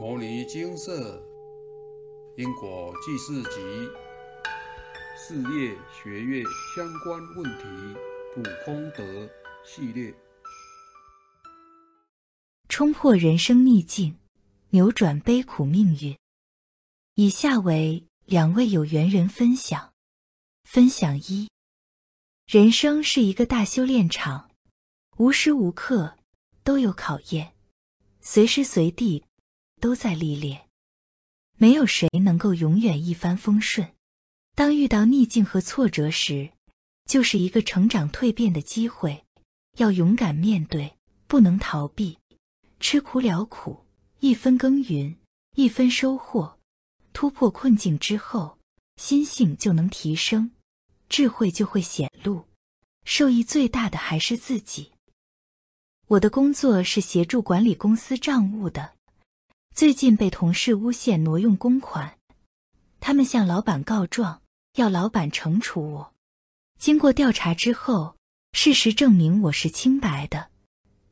摩尼精舍因果记事集事业学业相关问题普空德系列，冲破人生逆境，扭转悲苦命运。以下为两位有缘人分享。分享一：人生是一个大修炼场，无时无刻都有考验，随时随地都在历练。没有谁能够永远一帆风顺。当遇到逆境和挫折时，就是一个成长蜕变的机会，要勇敢面对，不能逃避。吃苦了苦，一分耕耘一分收获。突破困境之后，心性就能提升，智慧就会显露。受益最大的还是自己。我的工作是协助管理公司账务的，最近被同事诬陷挪用公款，他们向老板告状，要老板惩处我。经过调查之后，事实证明我是清白的，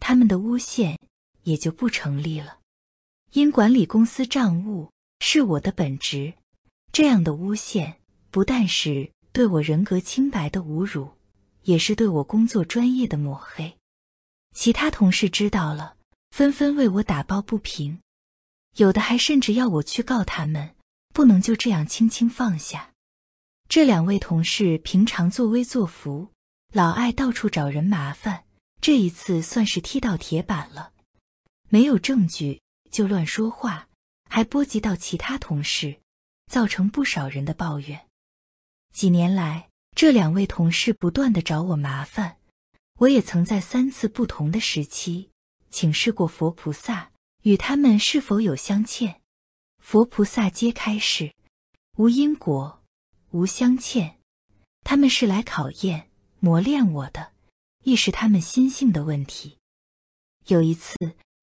他们的诬陷也就不成立了。因管理公司账务是我的本职，这样的诬陷不但是对我人格清白的侮辱，也是对我工作专业的抹黑。其他同事知道了，纷纷为我打抱不平，有的还甚至要我去告他们，不能就这样轻轻放下。这两位同事平常作威作福，老爱到处找人麻烦，这一次算是踢到铁板了。没有证据就乱说话，还波及到其他同事，造成不少人的抱怨。几年来，这两位同事不断的找我麻烦，我也曾在三次不同的时期请示过佛菩萨，与他们是否有相欠。佛菩萨皆开示，无因果。无相欠，他们是来考验、磨练我的，亦是他们心性的问题。有一次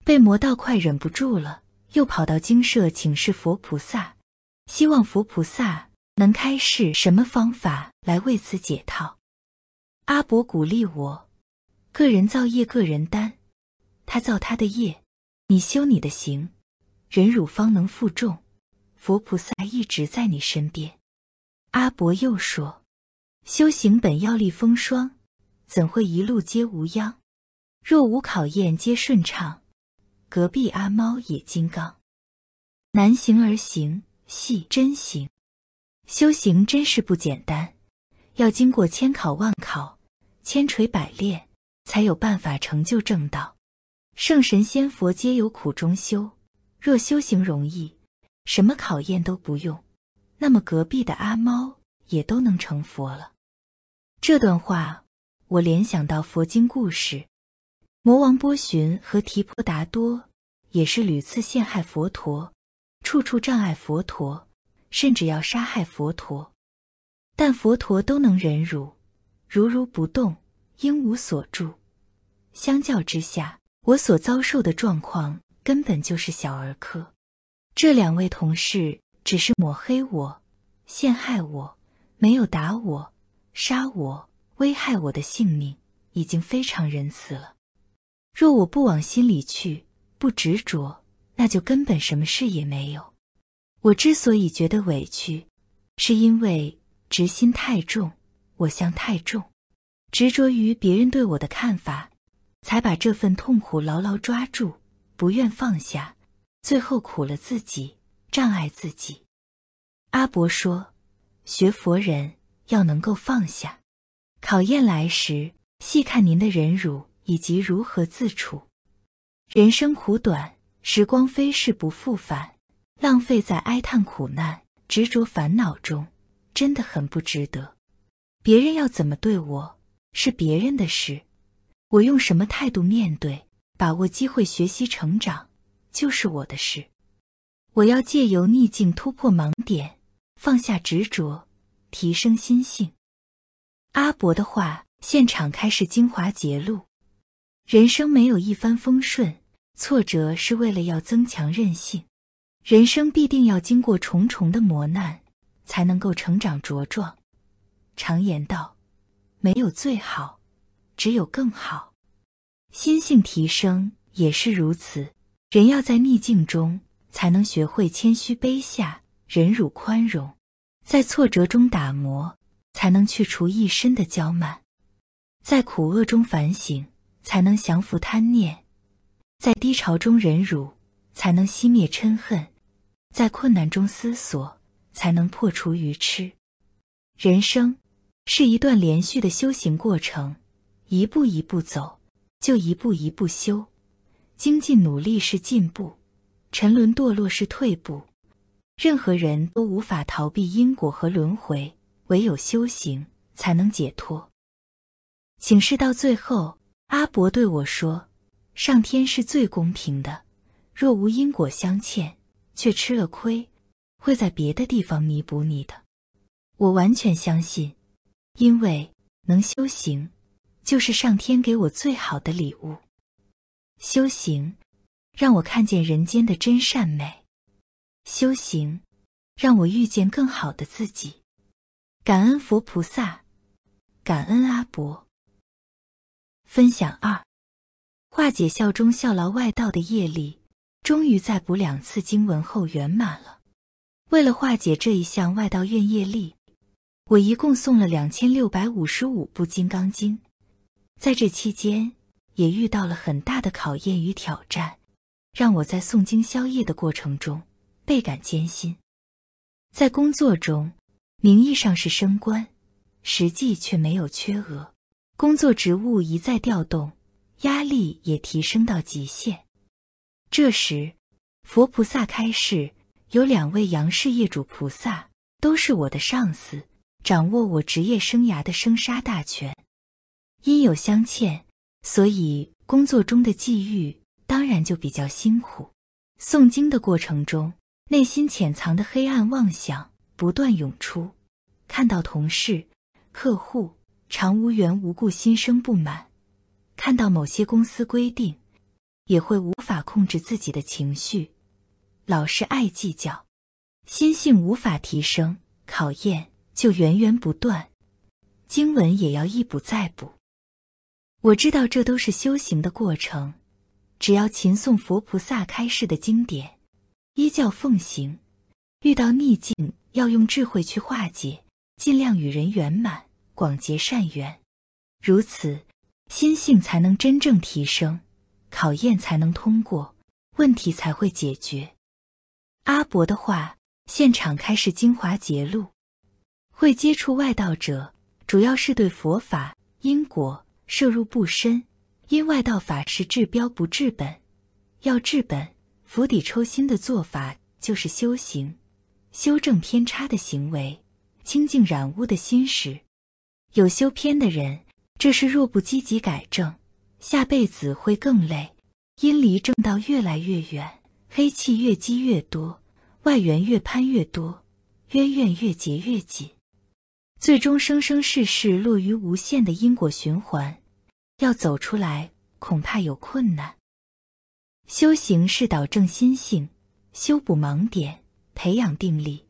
被磨到快忍不住了，又跑到精舍请示佛菩萨，希望佛菩萨能开示什么方法来为此解套。阿伯鼓励我：个人造业，个人担，他造他的业，你修你的行，忍辱方能负重。佛菩萨一直在你身边。阿伯又说：“修行本要历风霜，怎会一路皆无恙？若无考验皆顺畅，隔壁阿猫也金刚。难行而行，系真行。修行真是不简单，要经过千考万考，千锤百炼，才有办法成就正道。圣神仙佛皆有苦中修，若修行容易，什么考验都不用。”那么隔壁的阿猫也都能成佛了。这段话我联想到佛经故事，魔王波旬和提婆达多也是屡次陷害佛陀，处处障碍佛陀，甚至要杀害佛陀，但佛陀都能忍辱，如如不动，应无所住。相较之下，我所遭受的状况根本就是小儿科。这两位同事。只是抹黑我、陷害我，没有打我、杀我、危害我的性命，已经非常仁慈了。若我不往心里去，不执着，那就根本什么事也没有。我之所以觉得委屈，是因为执心太重，我相太重，执着于别人对我的看法，才把这份痛苦牢牢抓住，不愿放下，最后苦了自己。障碍自己，阿伯说：“学佛人要能够放下，考验来时，细看您的忍辱以及如何自处。人生苦短，时光飞逝不复返，浪费在哀叹苦难、执着烦恼中，真的很不值得。别人要怎么对我，是别人的事；我用什么态度面对，把握机会学习成长，就是我的事。”我要借由逆境突破盲点，放下执着，提升心性。阿伯的话，现场开始精华揭露：人生没有一帆风顺，挫折是为了要增强韧性。人生必定要经过重重的磨难，才能够成长茁壮。常言道，没有最好，只有更好。心性提升也是如此，人要在逆境中。才能学会谦虚卑下、忍辱宽容；在挫折中打磨，才能去除一身的骄慢；在苦厄中反省，才能降服贪念；在低潮中忍辱，才能熄灭嗔恨；在困难中思索，才能破除愚痴。人生是一段连续的修行过程，一步一步走，就一步一步修。精进努力是进步，沉沦堕落是退步。任何人都无法逃避因果和轮回，唯有修行才能解脱。请示到最后，阿伯对我说：“上天是最公平的，若无因果相欠，却吃了亏，会在别的地方弥补你的。”我完全相信，因为能修行，就是上天给我最好的礼物。修行让我看见人间的真善美，修行让我遇见更好的自己。感恩佛菩萨，感恩阿伯。分享二：化解孝忠孝劳外道的业力，终于在补两次经文后圆满了。为了化解这一项外道怨业力，我一共诵了两千六百五十五部《金刚经》。在这期间，也遇到了很大的考验与挑战，让我在诵经消业的过程中倍感艰辛。在工作中，名义上是升官，实际却没有缺额，工作职务一再调动，压力也提升到极限。这时，佛菩萨开示，有两位杨氏业主菩萨，都是我的上司，掌握我职业生涯的生杀大权，因有相欠。所以，工作中的际遇当然就比较辛苦。诵经的过程中，内心潜藏的黑暗妄想不断涌出，看到同事、客户常无缘无故心生不满，看到某些公司规定，也会无法控制自己的情绪，老是爱计较，心性无法提升，考验就源源不断，经文也要一补再补。我知道这都是修行的过程，只要勤诵佛菩萨开示的经典，依教奉行，遇到逆境要用智慧去化解，尽量与人圆满，广结善缘，如此心性才能真正提升，考验才能通过，问题才会解决。阿伯的话，现场开示精华节录，会接触外道者，主要是对佛法因果。摄入不深，因外道法是治标不治本，要治本，釜底抽薪的做法就是修行，修正偏差的行为，清净染污的心识。有修偏的人，这是若不积极改正，下辈子会更累，因离正道越来越远，黑气越积越多，外缘越攀越多，冤怨越结越紧。最终生生世世落于无限的因果循环，要走出来恐怕有困难。修行是导正心性，修补盲点，培养定力。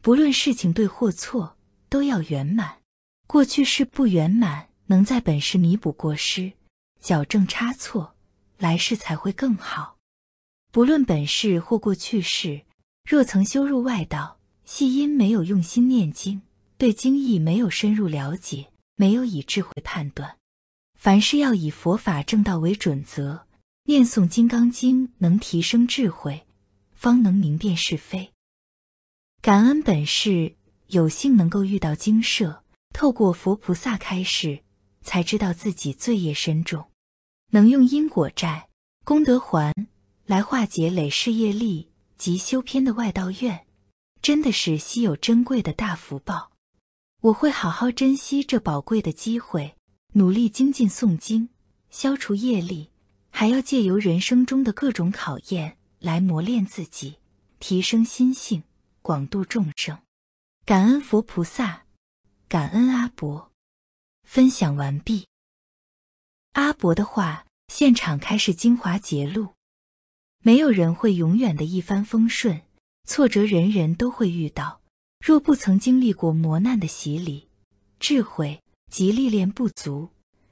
不论事情对或错，都要圆满。过去事不圆满，能在本世弥补过失，矫正差错，来世才会更好。不论本世或过去世，若曾修入外道，系因没有用心念经。对经义没有深入了解，没有以智慧判断。凡事要以佛法正道为准则，念诵《金刚经》能提升智慧，方能明辨是非。感恩本世有幸能够遇到经社，透过佛菩萨开示，才知道自己罪业深重，能用因果债、功德还来化解累世业力及修偏的外道愿，真的是稀有珍贵的大福报。我会好好珍惜这宝贵的机会，努力精进诵经，消除业力，还要借由人生中的各种考验来磨练自己，提升心性，广度众生。感恩佛菩萨，感恩阿伯。分享完毕。阿伯的话，现场开始精华节录。没有人会永远的一帆风顺，挫折人人都会遇到。若不曾经历过磨难的洗礼，智慧及历练不足，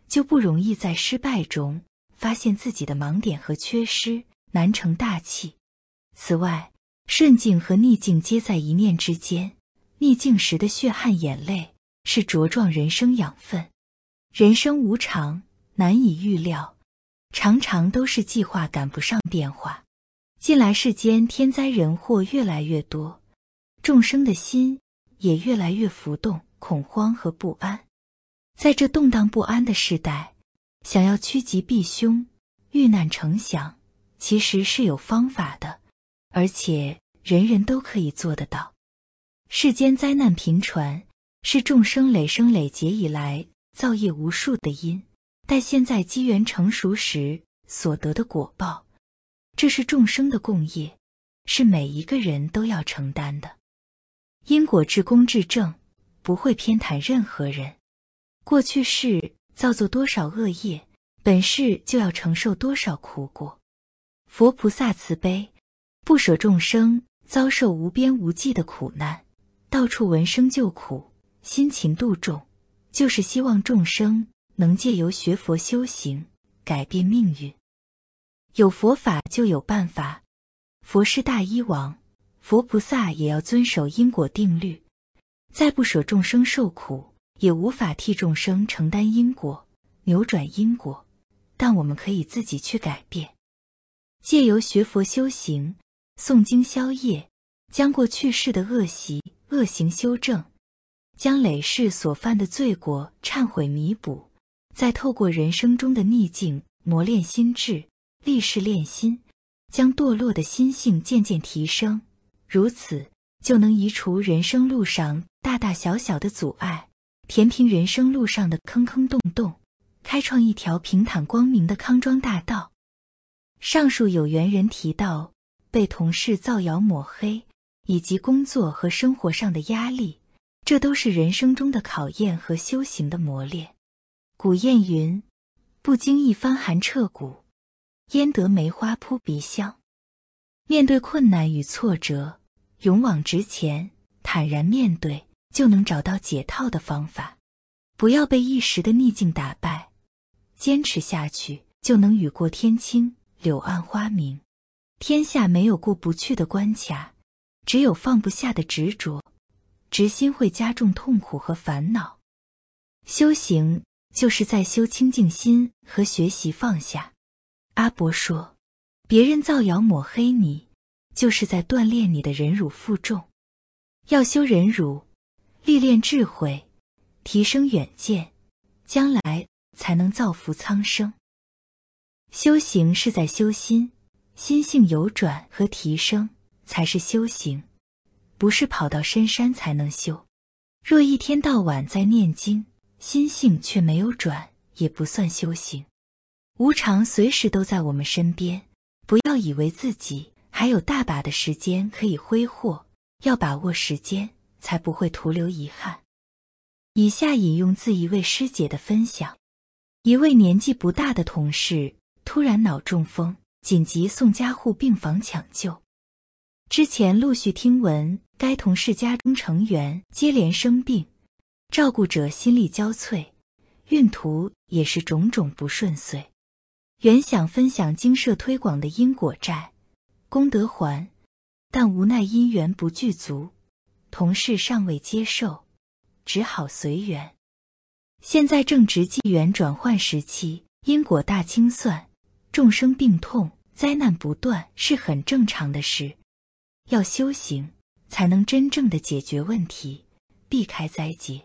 就不容易在失败中发现自己的盲点和缺失，难成大器。此外，顺境和逆境皆在一念之间。逆境时的血汗眼泪，是茁壮人生养分。人生无常，难以预料，常常都是计划赶不上变化。近来世间天灾人祸越来越多，众生的心也越来越浮动、恐慌和不安。在这动荡不安的时代，想要趋吉避凶、遇难成祥，其实是有方法的，而且人人都可以做得到。世间灾难频传，是众生累生累劫以来造业无数的因，待现在机缘成熟时所得的果报。这是众生的共业，是每一个人都要承担的。因果至公至正，不会偏袒任何人。过去世造作多少恶业，本世就要承受多少苦果。佛菩萨慈悲，不舍众生遭受无边无际的苦难。到处闻声救苦，辛勤度众，就是希望众生能借由学佛修行，改变命运。有佛法就有办法，佛是大医王，佛菩萨也要遵守因果定律。再不舍众生受苦，也无法替众生承担因果，扭转因果。但我们可以自己去改变，借由学佛修行，诵经消业，将过去世的恶习。恶行修正，将累世所犯的罪过忏悔弥补，再透过人生中的逆境磨练心智，历世练心，将堕落的心性渐渐提升，如此就能移除人生路上大大小小的阻碍，填平人生路上的坑坑洞洞，开创一条平坦光明的康庄大道。上述有缘人提到被同事造谣抹黑。以及工作和生活上的压力，这都是人生中的考验和修行的磨练。古谚云：“不经一番寒彻骨，焉得梅花扑鼻香。”面对困难与挫折，勇往直前，坦然面对，就能找到解套的方法。不要被一时的逆境打败，坚持下去，就能雨过天晴，柳暗花明。天下没有过不去的关卡。只有放不下的执着，执心会加重痛苦和烦恼。修行就是在修清净心和学习放下。阿伯说，别人造谣抹黑你，就是在锻炼你的忍辱负重。要修忍辱，历练智慧，提升远见，将来才能造福苍生。修行是在修心，心性有转和提升。才是修行，不是跑到深山才能修。若一天到晚在念经，心性却没有转，也不算修行。无常随时都在我们身边，不要以为自己还有大把的时间可以挥霍，要把握时间，才不会徒留遗憾。以下引用自一位师姐的分享：一位年纪不大的同事突然脑中风，紧急送加护病房抢救。之前陆续听闻，该同事家中成员接连生病，照顾者心力交瘁，孕途也是种种不顺遂。原想分享经社推广的因果债、功德还，但无奈因缘不具足，同事尚未接受，只好随缘。现在正值纪元转换时期，因果大清算，众生病痛、灾难不断，是很正常的事。要修行，才能真正的解决问题，避开灾劫。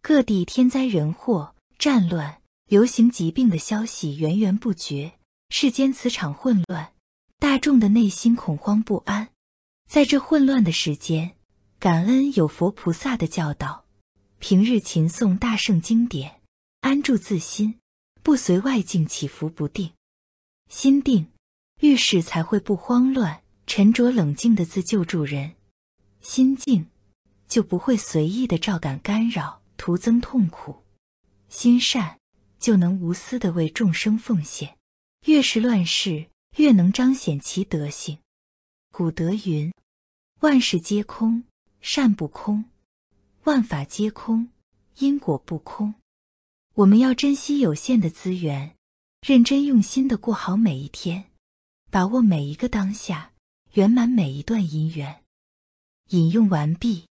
各地天灾人祸、战乱、流行疾病的消息源源不绝，世间磁场混乱，大众的内心恐慌不安。在这混乱的时间，感恩有佛菩萨的教导，平日勤诵大圣经典，安住自心，不随外境起伏不定，心定，遇事才会不慌乱。沉着冷静的自救助人，心静就不会随意的照感干扰，徒增痛苦；心善就能无私的为众生奉献。越是乱世，越能彰显其德性。古德云：“万事皆空，善不空；万法皆空，因果不空。”我们要珍惜有限的资源，认真用心的过好每一天，把握每一个当下。圆满每一段姻缘。引用完毕。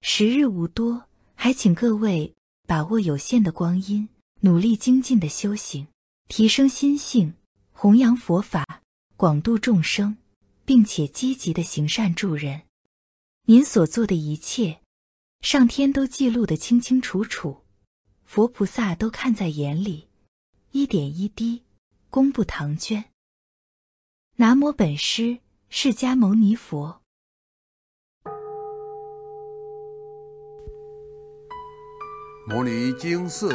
时日无多，还请各位把握有限的光阴，努力精进的修行，提升心性，弘扬佛法，广度众生，并且积极的行善助人。您所做的一切，上天都记录的清清楚楚，佛菩萨都看在眼里，一点一滴，功不唐捐。南无本师释迦牟尼佛。摩尼经寺，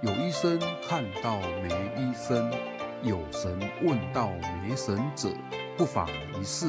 有医生看到没医生，有神问到没神者，不妨一试。